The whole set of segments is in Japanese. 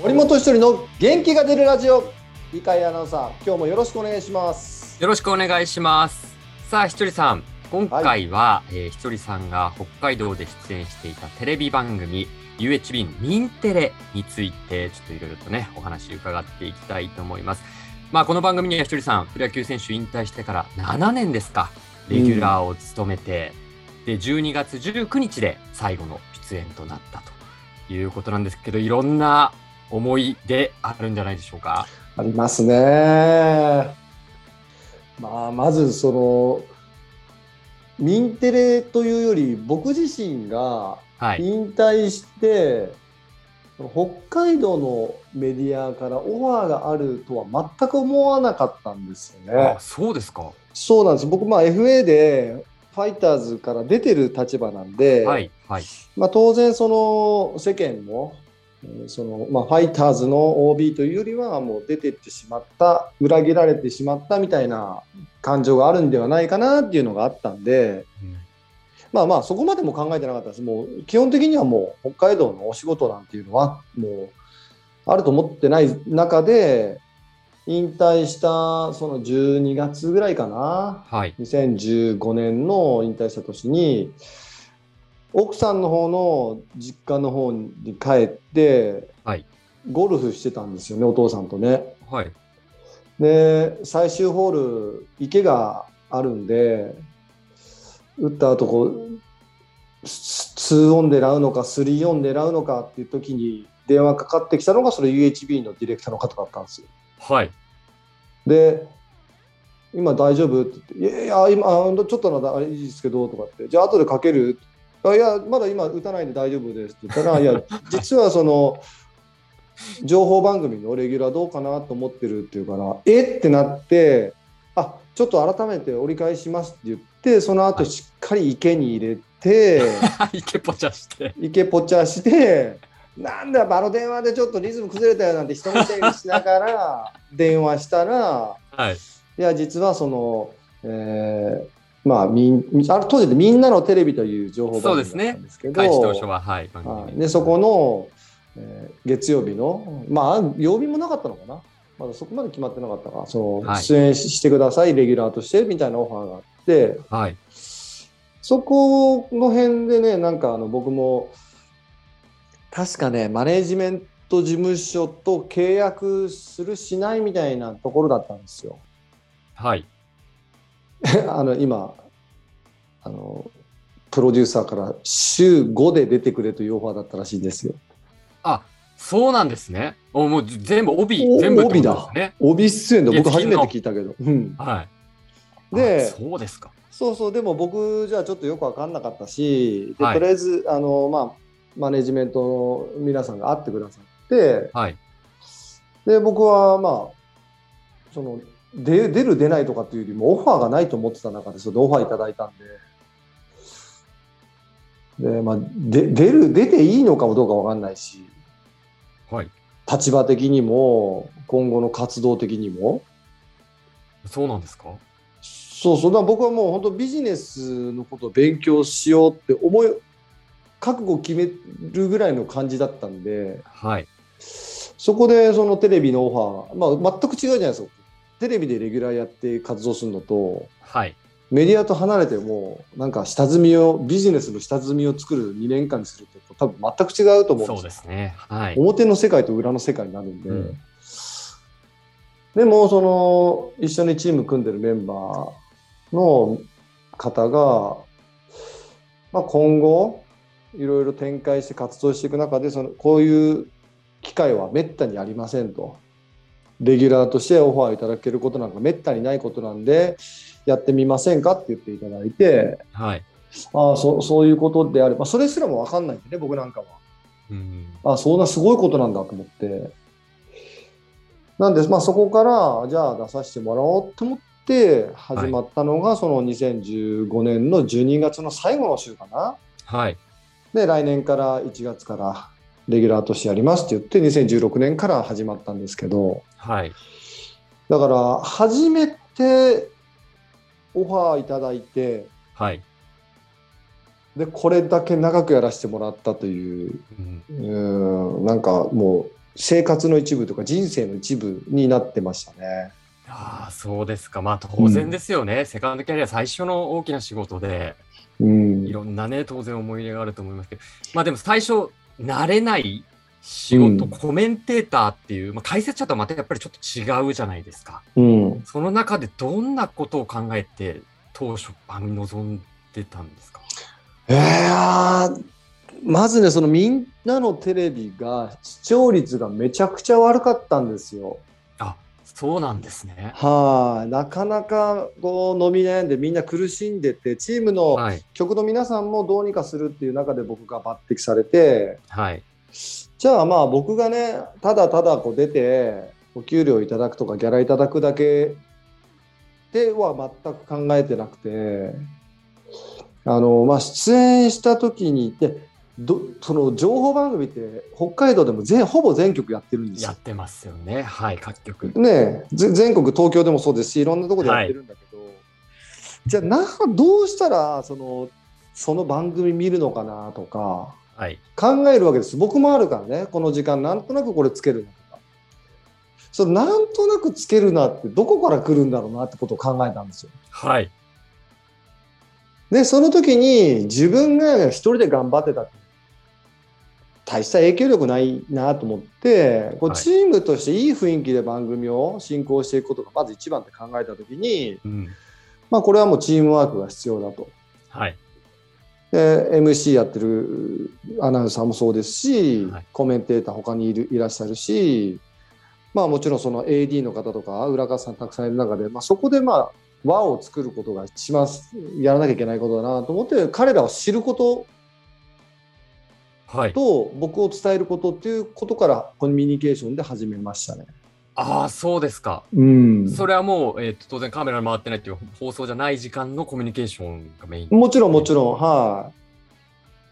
森本一人の元気が出るラジオ。理解アナウンサー今日もよろしくお願いします。よろしくお願いします。さあひとりさん。今回は、はい、えー、ひとりさんが北海道で出演していたテレビ番組 UHB のミンテレについてちょっといろいろとねお話伺っていきたいと思います。まあこの番組にはひとりさんプロ野球選手引退してから7年ですか。レギュラーを務めて、うん、で12月19日で最後の出演となったということなんですけどいろんな思い出あるんじゃないでしょうか？ありますね。まあ、まずそのミンテレというより僕自身が引退して、はい、北海道のメディアからオファーがあるとは全く思わなかったんですよね。あそうですかそうなんです僕、まあ、FA でファイターズから出てる立場なんで、はいはいまあ、当然その世間もそのまあ、ファイターズの OB というよりはもう出てってしまった裏切られてしまったみたいな感情があるんではないかなっていうのがあったんで、うん、まあまあそこまでも考えてなかったですもう基本的にはもう北海道のお仕事なんていうのはもうあると思ってない中で引退したその12月ぐらいかな、はい、2015年の引退した年に。奥さんの方の実家の方に帰って、はい、ゴルフしてたんですよねお父さんとね。はい、で最終ホール池があるんで打った後こう2オン狙うのか3オン狙うのかっていう時に電話かかってきたのがそれ UHB のディレクターの方だったんですよ。はい、で今大丈夫？って言って、いやいや、今、ちょっとのあれいいですけど、とかって、じゃあ後でかける？あいや、まだ今打たないで大丈夫ですって言ったら、いや、実はその、情報番組のレギュラーどうかなと思ってるっていうから、えってなって、あちょっと改めて折り返しますって言って、その後しっかり池に入れて、池ポチャして。池ポチャして、なんだ、あの電話でちょっとリズム崩れたよなんて人見てにしながら電話したら、はい、いや、実はその、えー、まあ、みんあ当時でみんなのテレビという情報番組だったんですけど、そうですね、は、はい、でそこの、えー、月曜日の、まあ、曜日もなかったのかな、まだそこまで決まってなかったか、その、はい、出演してください、レギュラーとしてみたいなオファーがあって、はい、そこの辺でね、なんかあの僕も、確かね、マネジメント事務所と契約するしないみたいなところだったんですよ。はい。あの今あのプロデューサーから週5で出てくれというオファーだったらしいんですよ。あそうなんですね。おもう全部帯、全部、帯だ。帯出演で僕初めて聞いたけど。うん、はい。で、そうですか。そうそう、でも僕じゃあちょっとよく分かんなかったし、で、はい、とりあえず、あの、まあ、マネジメントの皆さんが会ってくださって、はい。で、僕はまあ、その、で出る出ないとかっていうよりもオファーがないと思ってた中でそれオファーいただいたんで。で、まあ、で出る出ていいのかもどうか分かんないし、はい、立場的にも今後の活動的にも。そうなんですか？そうそうだ僕はもう本当ビジネスのことを勉強しようって思い覚悟を決めるぐらいの感じだったんで、はい、そこでそのテレビのオファー、まあ、全く違うじゃないですかテレビでレギュラーやって活動するのと、はい、メディアと離れてもなんか下積みをビジネスの下積みを作る2年間にすると多分全く違うと思うんですそうですね、はい、表の世界と裏の世界になるんで、うん、でもその一緒にチーム組んでるメンバーの方が、まあ、今後いろいろ展開して活動していく中でそのこういう機会はめったにありませんと。レギュラーとしてオファーいただけることなんかめったにないことなんでやってみませんかって言っていただいて、はい、あそそういうことであればそれすらも分かんないんでね僕なんかは、うん、あそんなすごいことなんだと思って。なんで、まあ、そこからじゃあ出させてもらおうと思って始まったのが、はい、その2015年の12月の最後の週かな。はい、で来年から1月からレギュラーとしてやりますって言って2016年から始まったんですけど、はい、だから初めてオファーいただいて、はい、でこれだけ長くやらせてもらったという、うん、うんなんかもう生活の一部とか人生の一部になってましたね。ああ、そうですか。まあ当然ですよね。うん、セカンドキャリア最初の大きな仕事で、うん、いろんなね、当然思い入れがあると思いますけど、まあでも最初、慣れない仕事、うん、コメンテーターっていう、まあ、解説者とはまたやっぱりちょっと違うじゃないですか。うん、その中でどんなことを考えて、当初番組臨んでたんですか？えー、まずね、そのみんなのテレビが視聴率がめちゃくちゃ悪かったんですよ。あそうなんですね。はい、なかなかこう伸び悩んでみんな苦しんでてチームの曲の皆さんもどうにかするっていう中で僕が抜擢されて、はい、じゃあまあ僕がねただただこう出てお給料いただくとかギャラいただくだけでは全く考えてなくて。あの、まあ、出演した時にでどその情報番組って北海道でも全ほぼ全局やってるんですよ。やってますよねはい各局。ね全国東京でもそうですしいろんなところでやってるんだけど、はい、じゃあなどうしたらそのその番組見るのかなとか。はい、考えるわけです。僕もあるからね、この時間なんとなくこれつけるなとか。そのなんとなくつけるなってどこから来るんだろうなってことを考えたんですよ。はい。で、その時に自分が一人で頑張ってた大した影響力ないなと思って、こうチームとしていい雰囲気で番組を進行していくことがまず一番って考えた時に、うん、まあこれはもうチームワークが必要だと。はい。で MC やってるアナウンサーもそうですし、はい、コメンテーター他にいるいらっしゃるし、まあ、もちろんその AD の方とか裏方さんたくさんいる中で、まあ、そこでまあ輪を作ることが一番やらなきゃいけないことだなと思って彼らを知ることと僕を伝えることっていうことからコミュニケーションで始めましたね。ああ、そうですか。うん。それはもう、えーと、当然カメラ回ってないっていう放送じゃない時間のコミュニケーションがメインもちろん、もちろん、は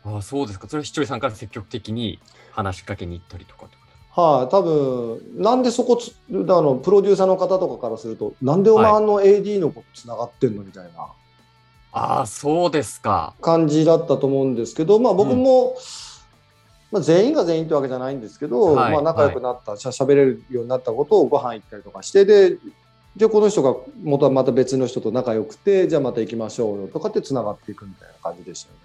い、ああ、そうですか。それは視聴者さんから積極的に話しかけに行ったりとかはい、あ、多分なんでそこつあのプロデューサーの方とかからすると、なんでお前の AD のことつながってんのみたいな。ああ、そうですか。感じだったと思うんですけど、まあ僕も、うんまあ、全員が全員ってわけじゃないんですけど、はい、まあ、仲良くなった、はい、しゃ喋れるようになったことをご飯行ったりとかしてでじゃあこの人がまたまた別の人と仲良くてじゃあまた行きましょうよとかってつながっていくみたいな感じでしたよね。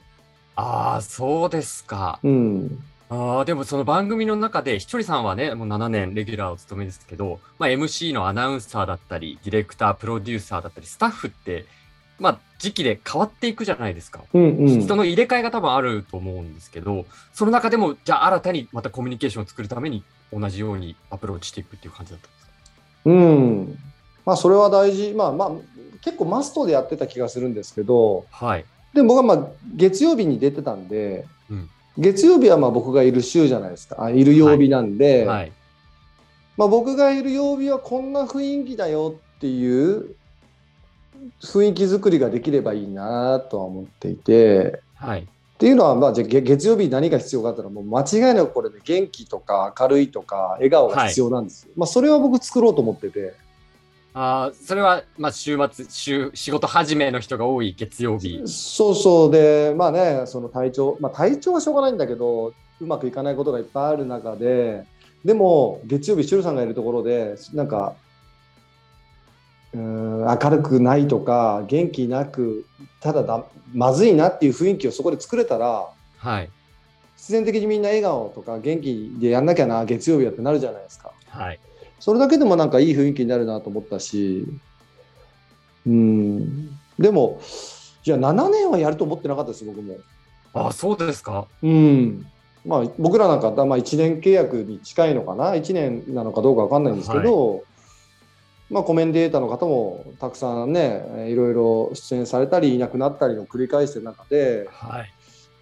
ああそうですか。うん、あでもその番組の中でひとりさんはねもう7年レギュラーを務めですけど、まあ、MC のアナウンサーだったりディレクタープロデューサーだったりスタッフってまあ、時期で変わっていくじゃないですか、うんうん、人の入れ替えが多分あると思うんですけどその中でもじゃあ新たにまたコミュニケーションを作るために同じようにアプローチしていくっていう感じだったんですか？うん。まあそれは大事。まあまあ結構マストでやってた気がするんですけど、はい、で僕はまあ月曜日に出てたんで、うん、月曜日はまあ僕がいる週じゃないですか。あいる曜日なんで、はい。はい、まあ、僕がいる曜日はこんな雰囲気だよっていう雰囲気作りができればいいなとは思っていて、はい、っていうのは、まあ、じゃ月曜日何が必要かっていうのはもう間違いなくこれね元気とか明るいとか笑顔が必要なんですよ、はい、まあ、それは僕作ろうと思ってて。あそれは、まあ、週末週仕事始めの人が多い月曜日。そうそうでまあねその体調、まあ、体調はしょうがないんだけどうまくいかないことがいっぱいある中ででも月曜日シュルさんがいるところでなんかうん明るくないとか元気なくただだまずいなっていう雰囲気をそこで作れたら、はい、必然的にみんな笑顔とか元気でやんなきゃな月曜日だってなるじゃないですか、はい、それだけでもなんかいい雰囲気になるなと思ったしうん。でもじゃあ7年はやると思ってなかったです僕も。あそうですか。うん。まあ僕らなんか、まあ、1年契約に近いのかな？1年なのかどうか分かんないんですけど、はいまあ、コメンテーターの方もたくさんねいろいろ出演されたりいなくなったりの繰り返してる中で、はい。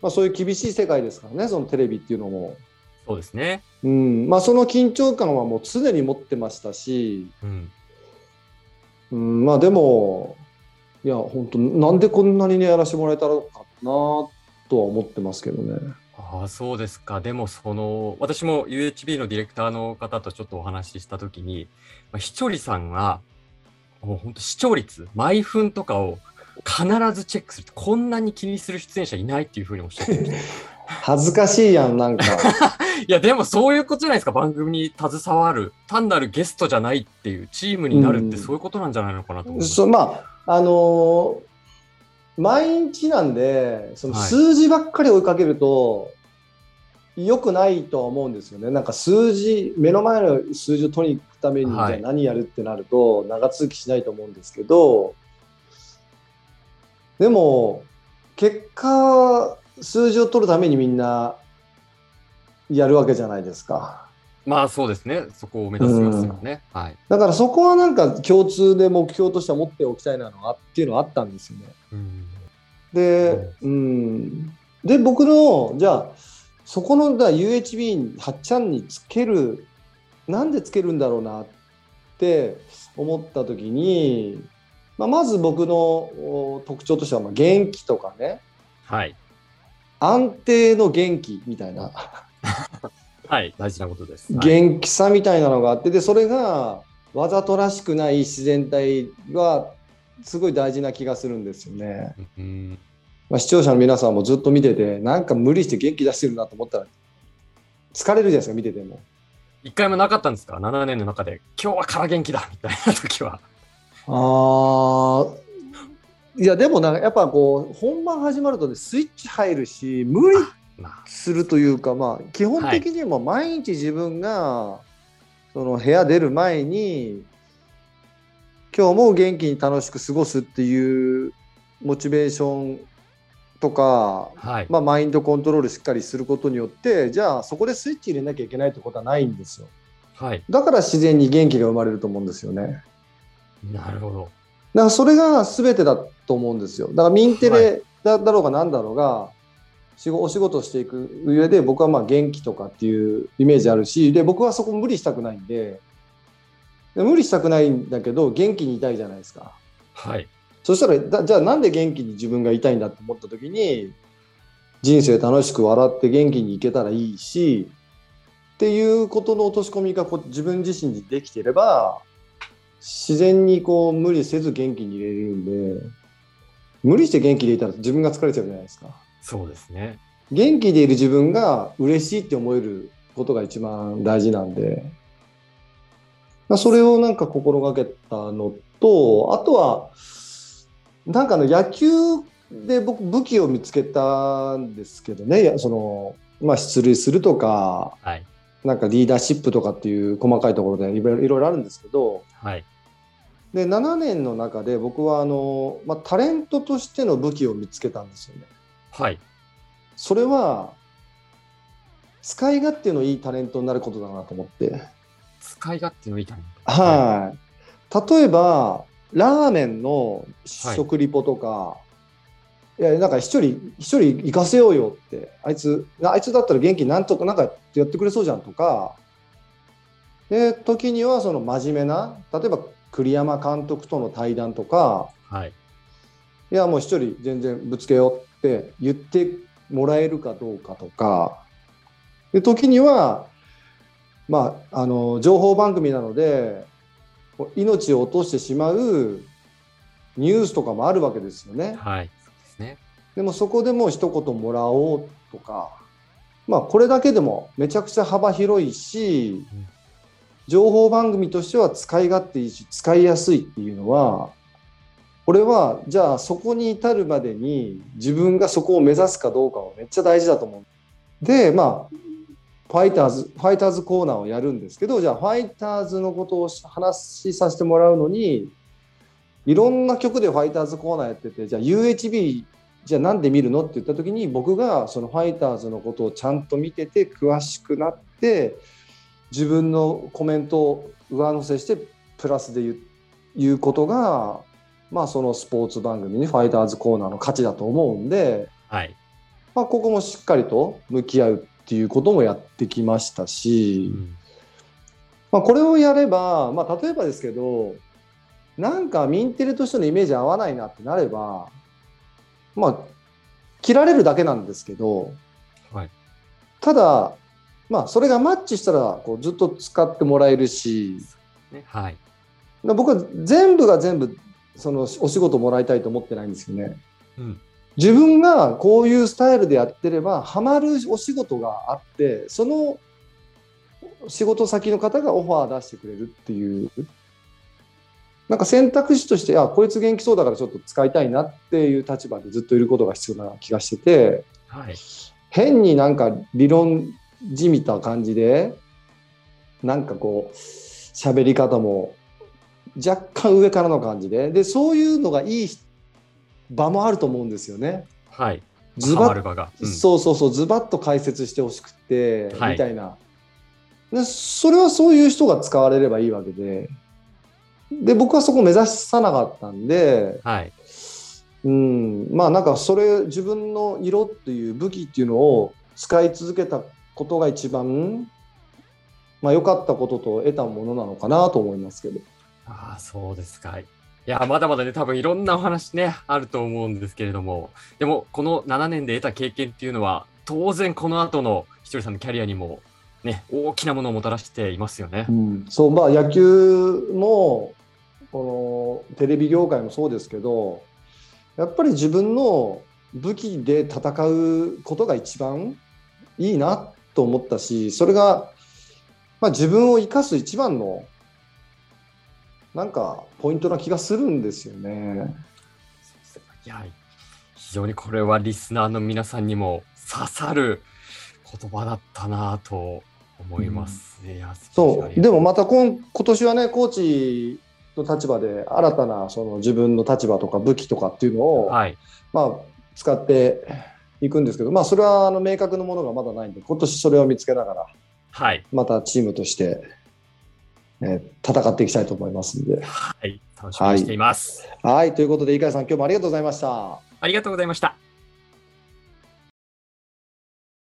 まあ、そういう厳しい世界ですからねそのテレビっていうのも。そうですね、うん。まあ、その緊張感はもう常に持ってましたし、うん。うん、まあでもいや本当なんでこんなにねやらせてもらえたのかなとは思ってますけどね。ああ、そうですか。でも、その、私も UHB のディレクターの方とちょっとお話ししたときに、まあ、ひちょりさんが、もう本当視聴率、毎分とかを必ずチェックするこんなに気にする出演者いないっていうふうにおっしゃってました。恥ずかしいやん、なんか。いや、でもそういうことじゃないですか、番組に携わる、単なるゲストじゃないっていう、チームになるって、そういうことなんじゃないのかなと思う、うん、まあ、あのー、毎日なんで、その数字ばっかり追いかけると、良くないとは思うんですよね。なんか数字、目の前の数字を取りに行くために、じゃあ何やるってなると、長続きしないと思うんですけど、でも、結果、数字を取るためにみんなやるわけじゃないですか。まあそうですね、そこを目指しますよね。うん、はい、だからそこはなんか共通で目標としては持っておきたいなのはっていうのはあったんですよね。うん、で、うん、で僕のじゃあそこのだ UHB 8ちゃんにつけるなんでつけるんだろうなって思った時に、まあ、まず僕の特徴としてはまあ元気とかね、はい、安定の元気みたいな。はい、大事なことです。元気さみたいなのがあって、で、それがわざとらしくない自然体はすごい大事な気がするんですよね。うんまあ、視聴者の皆さんもずっと見てて、なんか無理して元気出してるなと思ったら、疲れるじゃないですか、見てても。一回もなかったんですか ?7 年の中で、今日はから元気だみたいな時は。ああ、いや、でもなんかやっぱこう、本番始まるとね、スイッチ入るし、無理するというか、まあ、基本的にも毎日自分がその部屋出る前に今日も元気に楽しく過ごすっていうモチベーションとか、はい、まあ、マインドコントロールしっかりすることによってじゃあそこでスイッチ入れなきゃいけないってことはないんですよ。はい、だから自然に元気が生まれると思うんですよね。なるほど。だからそれが全てだと思うんですよ。だからミンテレだろうが何だろうが、お仕事をしていく上で僕はまあ元気とかっていうイメージあるしで僕はそこ無理したくないんで無理したくないんだけど元気にいたいじゃないですか。はい、そしたらじゃあなんで元気に自分がいたいんだって思った時に人生楽しく笑って元気にいけたらいいしっていうことの落とし込みがこ自分自身にできてれば自然にこう無理せず元気にいれるんで無理して元気でいたら自分が疲れちゃうじゃないですか。そうですね。元気でいる自分が嬉しいって思えることが一番大事なんで、それをなんか心がけたのと、あとは、なんかの野球で僕武器を見つけたんですけどね、その、まあ出塁するとか、はい、なんかリーダーシップとかっていう細かいところでいろいろあるんですけど、はい、で7年の中で僕はあの、まあ、タレントとしての武器を見つけたんですよね。はい。それは、使い勝手のいいタレントになることだなと思って。使い勝手のいいタレントはい。例えば、ラーメンの食リポとか、はい、いや、なんか一人、一人行かせようよって、あいつ、あいつだったら元気なんとかなんかやってくれそうじゃんとか、で、時にはその真面目な、例えば栗山監督との対談とか、はい、いや、もう一人全然ぶつけようって言ってもらえるかどうかとかで時にはまああの情報番組なので命を落としてしまうニュースとかもあるわけですよね。はい、そうですねでもそこでも一言もらおうとかまあこれだけでもめちゃくちゃ幅広いし、情報番組としては使い勝手いいし使いやすいっていうのはこれはじゃあそこに至るまでに自分がそこを目指すかどうかはめっちゃ大事だと思う。でまあファイターズファイターズコーナーをやるんですけどじゃあファイターズのことを話しさせてもらうのにいろんな曲でファイターズコーナーやっててじゃあ UHB じゃあなんで見るのって言った時に僕がそのファイターズのことをちゃんと見てて詳しくなって自分のコメントを上乗せしてプラスで言うことがまあ、そのスポーツ番組にファイターズコーナーの価値だと思うんで、はい。まあ、ここもしっかりと向き合うっていうこともやってきましたし、うん、まあ、これをやれば、まあ、例えばですけどなんかミンテレとしてのイメージ合わないなってなればまあ切られるだけなんですけど、はい、ただまあそれがマッチしたらこうずっと使ってもらえるし、ね。はい、僕は全部が全部そのお仕事もらいたいと思ってないんですよね。うん、自分がこういうスタイルでやってればハマるお仕事があってその仕事先の方がオファー出してくれるっていう。なんか選択肢としてあこいつ元気そうだからちょっと使いたいなっていう立場でずっといることが必要な気がしてて、はい、変になんか理論じみた感じでなんかこう喋り方も若干上からの感じででそういうのがいい場もあると思うんですよね。はい、ズバッ、うん、そうそうそうズバッと解説してほしくて、はい、みたいな。でそれはそういう人が使われればいいわけで。で僕はそこ目指さなかったんで、はい、うん。まあなんかそれ自分の色っていう武器っていうのを使い続けたことが一番まあ良かったことと得たものなのかなと思いますけど。ああそうですか。いや、まだまだね、多分いろんなお話ね、あると思うんですけれども、でも、この7年で得た経験っていうのは、当然この後のひとりさんのキャリアにも、ね、大きなものをもたらしていますよね。うん、そう、まあ野球も、このテレビ業界もそうですけど、やっぱり自分の武器で戦うことが一番いいなと思ったし、それが、まあ、自分を生かす一番のなんかポイントな気がするんですよね。いや非常にこれはリスナーの皆さんにも刺さる言葉だったなと思います。うん、そう。でもまた今今年はねコーチの立場で新たなその自分の立場とか武器とかっていうのを、はい、まあ、使っていくんですけど、まあ、それはあの明確なものがまだないんで今年それを見つけながら、はい、またチームとしてえー、戦っていきたいと思いますんで。はい、楽しみにしています。はい、はい、ということで、井川さん、今日もありがとうございました。ありがとうございました。